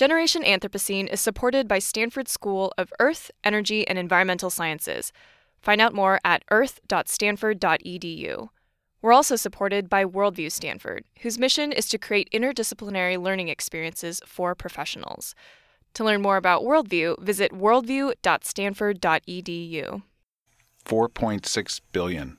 Generation Anthropocene is supported by Stanford School of Earth, Energy, and Environmental Sciences. Find out more at earth.stanford.edu. We're also supported by Worldview Stanford, whose mission is to create interdisciplinary learning experiences for professionals. To learn more about Worldview, visit worldview.stanford.edu. 4.6 billion.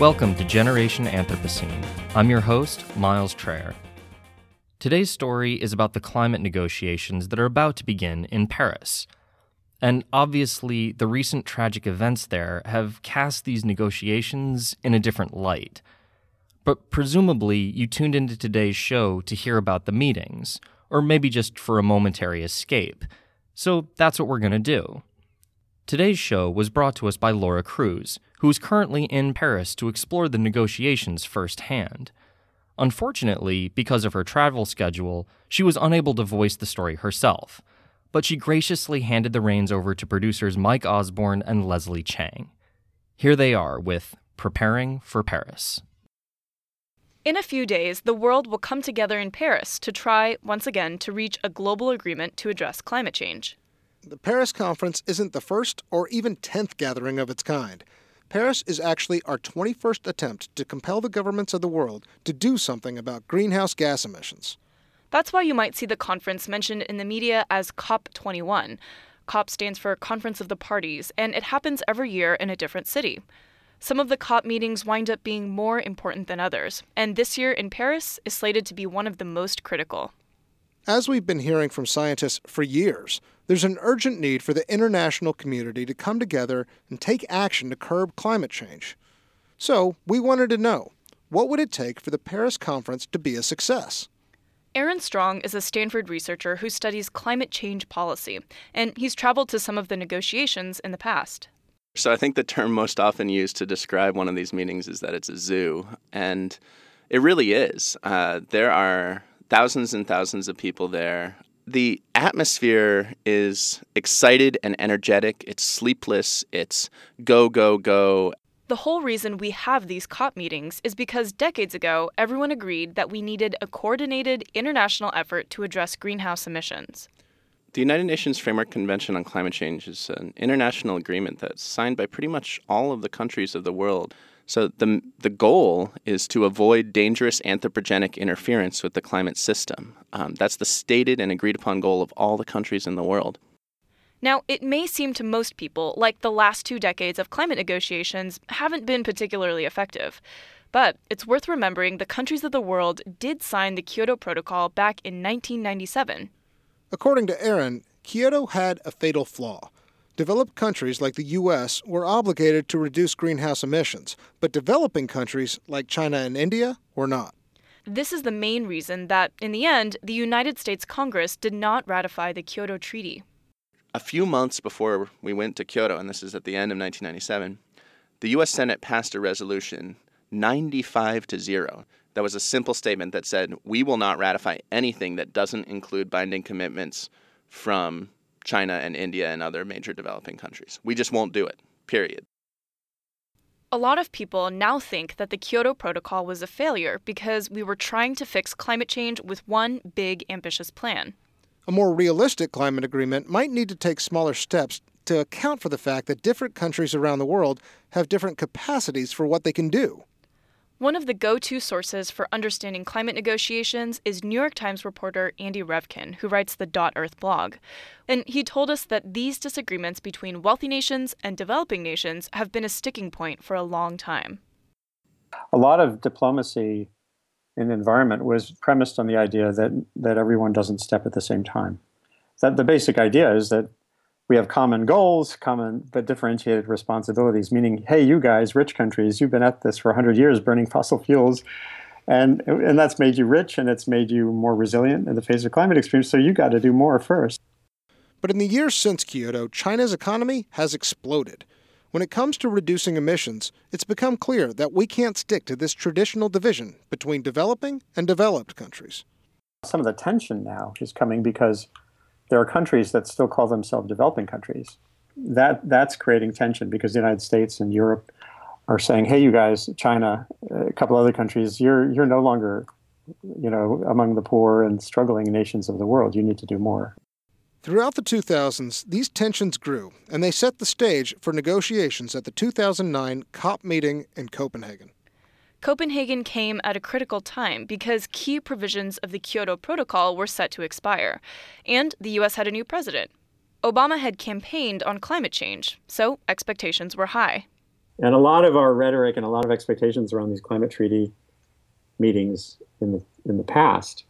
Welcome to Generation Anthropocene. I'm your host, Miles Traer. Today's story is about the climate negotiations that are about to begin in Paris. And obviously, the recent tragic events there have cast these negotiations in a different light. But presumably, you tuned into today's show to hear about the meetings, or maybe just for a momentary escape. So that's what we're going to do. Today's show was brought to us by Laura Cruz, who is currently in Paris to explore the negotiations firsthand. Unfortunately, because of her travel schedule, she was unable to voice the story herself, but she graciously handed the reins over to producers Mike Osborne and Leslie Chang. Here they are with Preparing for Paris. In a few days, the world will come together in Paris to try, once again, to reach a global agreement to address climate change. The Paris Conference isn't the first or even 10th gathering of its kind. Paris is actually our 21st attempt to compel the governments of the world to do something about greenhouse gas emissions. That's why you might see the conference mentioned in the media as COP21. COP stands for Conference of the Parties, and it happens every year in a different city. Some of the COP meetings wind up being more important than others, and this year in Paris is slated to be one of the most critical. As we've been hearing from scientists for years, there's an urgent need for the international community to come together and take action to curb climate change. So, we wanted to know what would it take for the Paris conference to be a success? Aaron Strong is a Stanford researcher who studies climate change policy, and he's traveled to some of the negotiations in the past. So I think the term most often used to describe one of these meetings is that it's a zoo, and it really is. Uh, there are thousands and thousands of people there. The atmosphere is excited and energetic. It's sleepless. It's go, go, go. The whole reason we have these COP meetings is because decades ago, everyone agreed that we needed a coordinated international effort to address greenhouse emissions. The United Nations Framework Convention on Climate Change is an international agreement that's signed by pretty much all of the countries of the world. So the the goal is to avoid dangerous anthropogenic interference with the climate system. Um, that's the stated and agreed upon goal of all the countries in the world. Now, it may seem to most people like the last two decades of climate negotiations haven't been particularly effective. But it's worth remembering the countries of the world did sign the Kyoto Protocol back in 1997. According to Aaron, Kyoto had a fatal flaw. Developed countries like the U.S. were obligated to reduce greenhouse emissions, but developing countries like China and India were not. This is the main reason that, in the end, the United States Congress did not ratify the Kyoto Treaty. A few months before we went to Kyoto, and this is at the end of 1997, the US Senate passed a resolution 95 to 0 that was a simple statement that said we will not ratify anything that doesn't include binding commitments from China and India and other major developing countries. We just won't do it. Period. A lot of people now think that the Kyoto Protocol was a failure because we were trying to fix climate change with one big, ambitious plan. A more realistic climate agreement might need to take smaller steps to account for the fact that different countries around the world have different capacities for what they can do. One of the go to sources for understanding climate negotiations is New York Times reporter Andy Revkin, who writes the Dot Earth blog. And he told us that these disagreements between wealthy nations and developing nations have been a sticking point for a long time. A lot of diplomacy in the environment was premised on the idea that, that everyone doesn't step at the same time. That the basic idea is that we have common goals, common but differentiated responsibilities, meaning, hey, you guys, rich countries, you've been at this for 100 years burning fossil fuels, and, and that's made you rich and it's made you more resilient in the face of climate extremes, so you got to do more first. But in the years since Kyoto, China's economy has exploded. When it comes to reducing emissions, it's become clear that we can't stick to this traditional division between developing and developed countries. Some of the tension now is coming because there are countries that still call themselves developing countries. That that's creating tension because the United States and Europe are saying, "Hey, you guys, China, a couple other countries, you're you're no longer, you know, among the poor and struggling nations of the world. You need to do more." Throughout the 2000s, these tensions grew, and they set the stage for negotiations at the 2009 COP meeting in Copenhagen. Copenhagen came at a critical time because key provisions of the Kyoto Protocol were set to expire, and the US had a new president. Obama had campaigned on climate change, so expectations were high. And a lot of our rhetoric and a lot of expectations around these climate treaty meetings in the in the past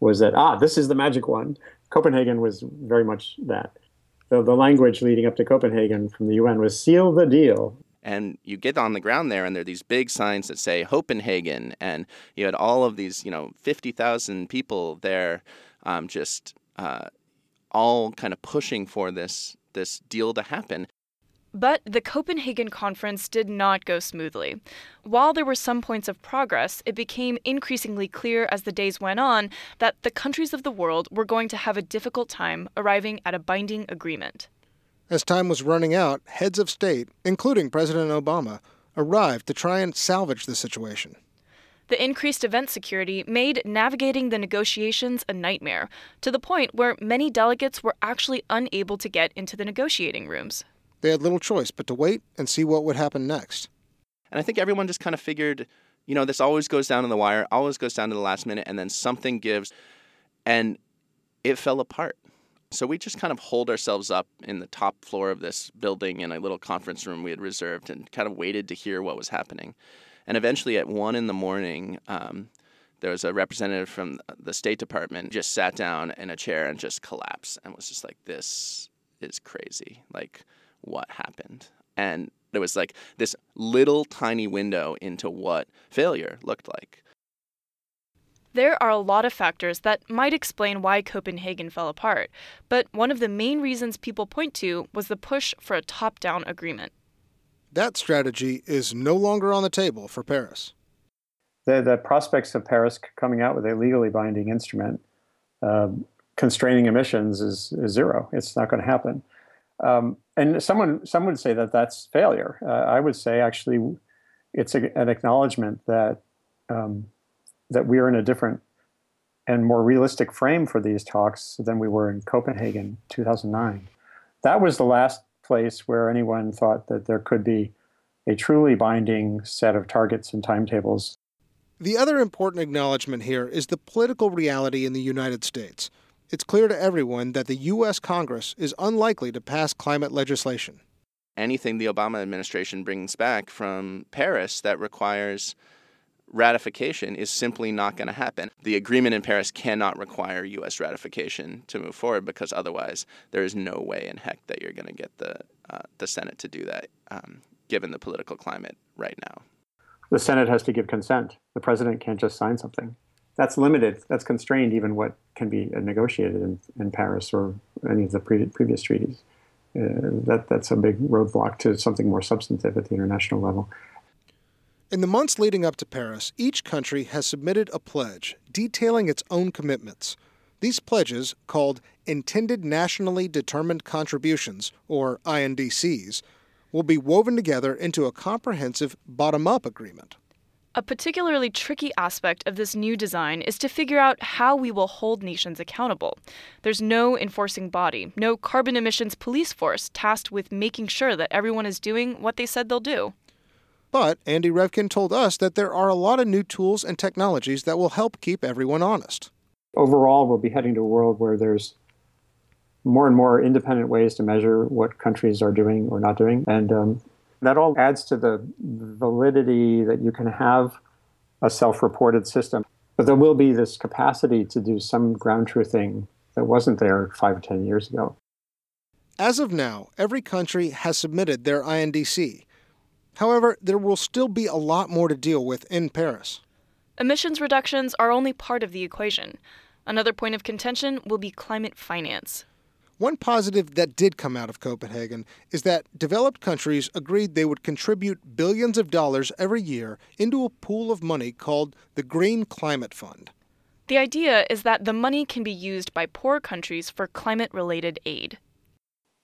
was that ah, this is the magic one. Copenhagen was very much that. The, the language leading up to Copenhagen from the UN was seal the deal and you get on the ground there and there are these big signs that say Copenhagen and you had all of these you know 50,000 people there um, just uh, all kind of pushing for this this deal to happen but the Copenhagen conference did not go smoothly. While there were some points of progress, it became increasingly clear as the days went on that the countries of the world were going to have a difficult time arriving at a binding agreement. As time was running out, heads of state, including President Obama, arrived to try and salvage the situation. The increased event security made navigating the negotiations a nightmare, to the point where many delegates were actually unable to get into the negotiating rooms. They had little choice but to wait and see what would happen next. And I think everyone just kind of figured, you know, this always goes down to the wire, always goes down to the last minute, and then something gives. And it fell apart. So we just kind of holed ourselves up in the top floor of this building in a little conference room we had reserved and kind of waited to hear what was happening. And eventually, at one in the morning, um, there was a representative from the State Department just sat down in a chair and just collapsed and was just like, "This is crazy. Like, what happened?" And there was like this little tiny window into what failure looked like. There are a lot of factors that might explain why Copenhagen fell apart, but one of the main reasons people point to was the push for a top down agreement. That strategy is no longer on the table for Paris. The, the prospects of Paris coming out with a legally binding instrument um, constraining emissions is, is, zero. It's not going to happen. Um, and someone, some would say that that's failure. Uh, I would say actually it's a, an acknowledgement that um, that we are in a different and more realistic frame for these talks than we were in Copenhagen 2009. That was the last place where anyone thought that there could be a truly binding set of targets and timetables. The other important acknowledgement here is the political reality in the United States. It's clear to everyone that the U.S. Congress is unlikely to pass climate legislation. Anything the Obama administration brings back from Paris that requires ratification is simply not going to happen. The agreement in Paris cannot require U.S. ratification to move forward because otherwise there is no way in heck that you're going to get the uh, the Senate to do that, um, given the political climate right now. The Senate has to give consent. The president can't just sign something. That's limited. That's constrained even what can be negotiated in, in Paris or any of the pre- previous treaties. uh, that that's a big roadblock to something more substantive at the international level. In the months leading up to Paris, each country has submitted a pledge detailing its own commitments. These pledges, called Intended Nationally Determined Contributions, or INDCs, will be woven together into a comprehensive bottom up agreement. A particularly tricky aspect of this new design is to figure out how we will hold nations accountable. There's no enforcing body, no carbon emissions police force tasked with making sure that everyone is doing what they said they'll do. But Andy Revkin told us that there are a lot of new tools and technologies that will help keep everyone honest. Overall, we'll be heading to a world where there's more and more independent ways to measure what countries are doing or not doing. And um, that all adds to the validity that you can have a self reported system. But there will be this capacity to do some ground truthing that wasn't there five or 10 years ago. As of now, every country has submitted their INDC. However, there will still be a lot more to deal with in Paris. Emissions reductions are only part of the equation. Another point of contention will be climate finance. One positive that did come out of Copenhagen is that developed countries agreed they would contribute billions of dollars every year into a pool of money called the Green Climate Fund. The idea is that the money can be used by poor countries for climate related aid.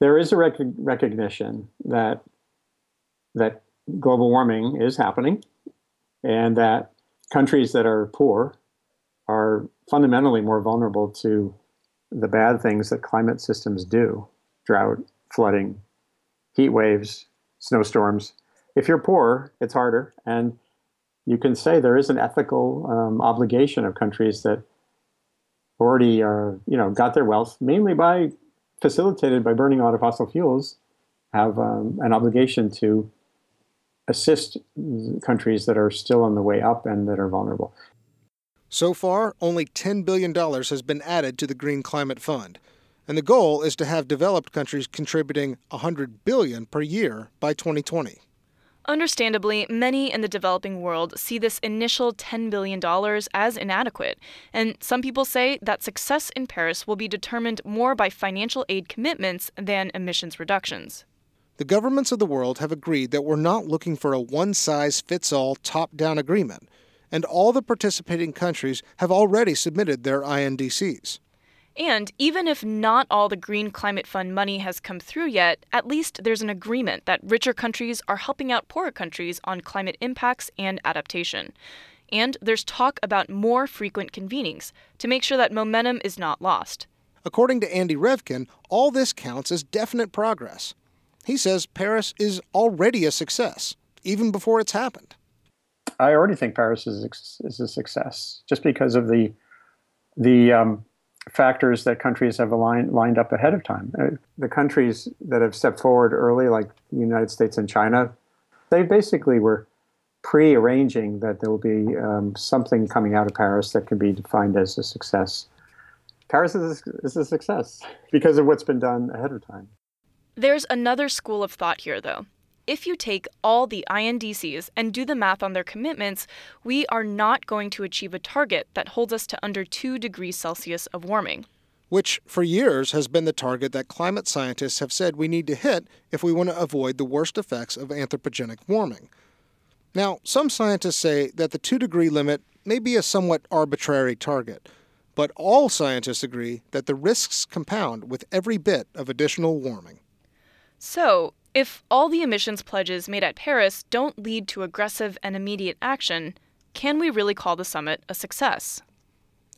There is a rec- recognition that that global warming is happening and that countries that are poor are fundamentally more vulnerable to the bad things that climate systems do drought, flooding, heat waves, snowstorms. If you're poor, it's harder. And you can say there is an ethical um, obligation of countries that already are, you know, got their wealth mainly by facilitated by burning a lot of fossil fuels, have um, an obligation to assist countries that are still on the way up and that are vulnerable. So far, only $10 billion has been added to the Green Climate Fund, and the goal is to have developed countries contributing 100 billion per year by 2020. Understandably, many in the developing world see this initial $10 billion as inadequate, and some people say that success in Paris will be determined more by financial aid commitments than emissions reductions. The governments of the world have agreed that we're not looking for a one size fits all top down agreement and all the participating countries have already submitted their INDCs. And even if not all the Green Climate Fund money has come through yet, at least there's an agreement that richer countries are helping out poorer countries on climate impacts and adaptation. And there's talk about more frequent convenings to make sure that momentum is not lost. According to Andy Revkin, all this counts as definite progress. He says Paris is already a success, even before it's happened. I already think Paris is is a success just because of the the um, factors that countries have aligned, lined up ahead of time. Uh, the countries that have stepped forward early, like the United States and China, they basically were pre-arranging that there will be um, something coming out of Paris that can be defined as a success. Paris is a, is a success because of what's been done ahead of time. There's another school of thought here, though if you take all the INDCs and do the math on their commitments, we are not going to achieve a target that holds us to under 2 degrees Celsius of warming. Which, for years, has been the target that climate scientists have said we need to hit if we want to avoid the worst effects of anthropogenic warming. Now, some scientists say that the 2 degree limit may be a somewhat arbitrary target, but all scientists agree that the risks compound with every bit of additional warming. So, if all the emissions pledges made at Paris don't lead to aggressive and immediate action, can we really call the summit a success?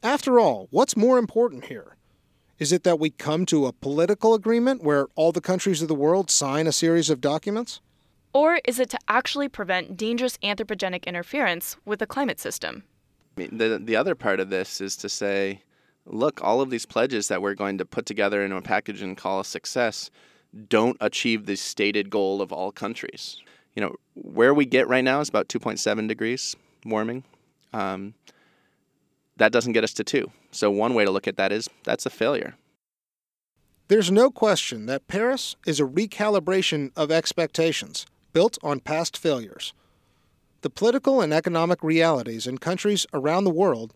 After all, what's more important here? Is it that we come to a political agreement where all the countries of the world sign a series of documents? Or is it to actually prevent dangerous anthropogenic interference with the climate system? The, the other part of this is to say, look, all of these pledges that we're going to put together in a package and call a success don't achieve the stated goal of all countries. You know, where we get right now is about 2.7 degrees warming. Um, that doesn't get us to two. So, one way to look at that is that's a failure. There's no question that Paris is a recalibration of expectations built on past failures. The political and economic realities in countries around the world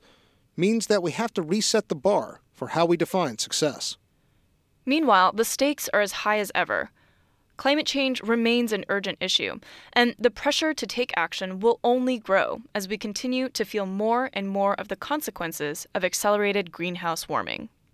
means that we have to reset the bar for how we define success. Meanwhile, the stakes are as high as ever. Climate change remains an urgent issue, and the pressure to take action will only grow as we continue to feel more and more of the consequences of accelerated greenhouse warming.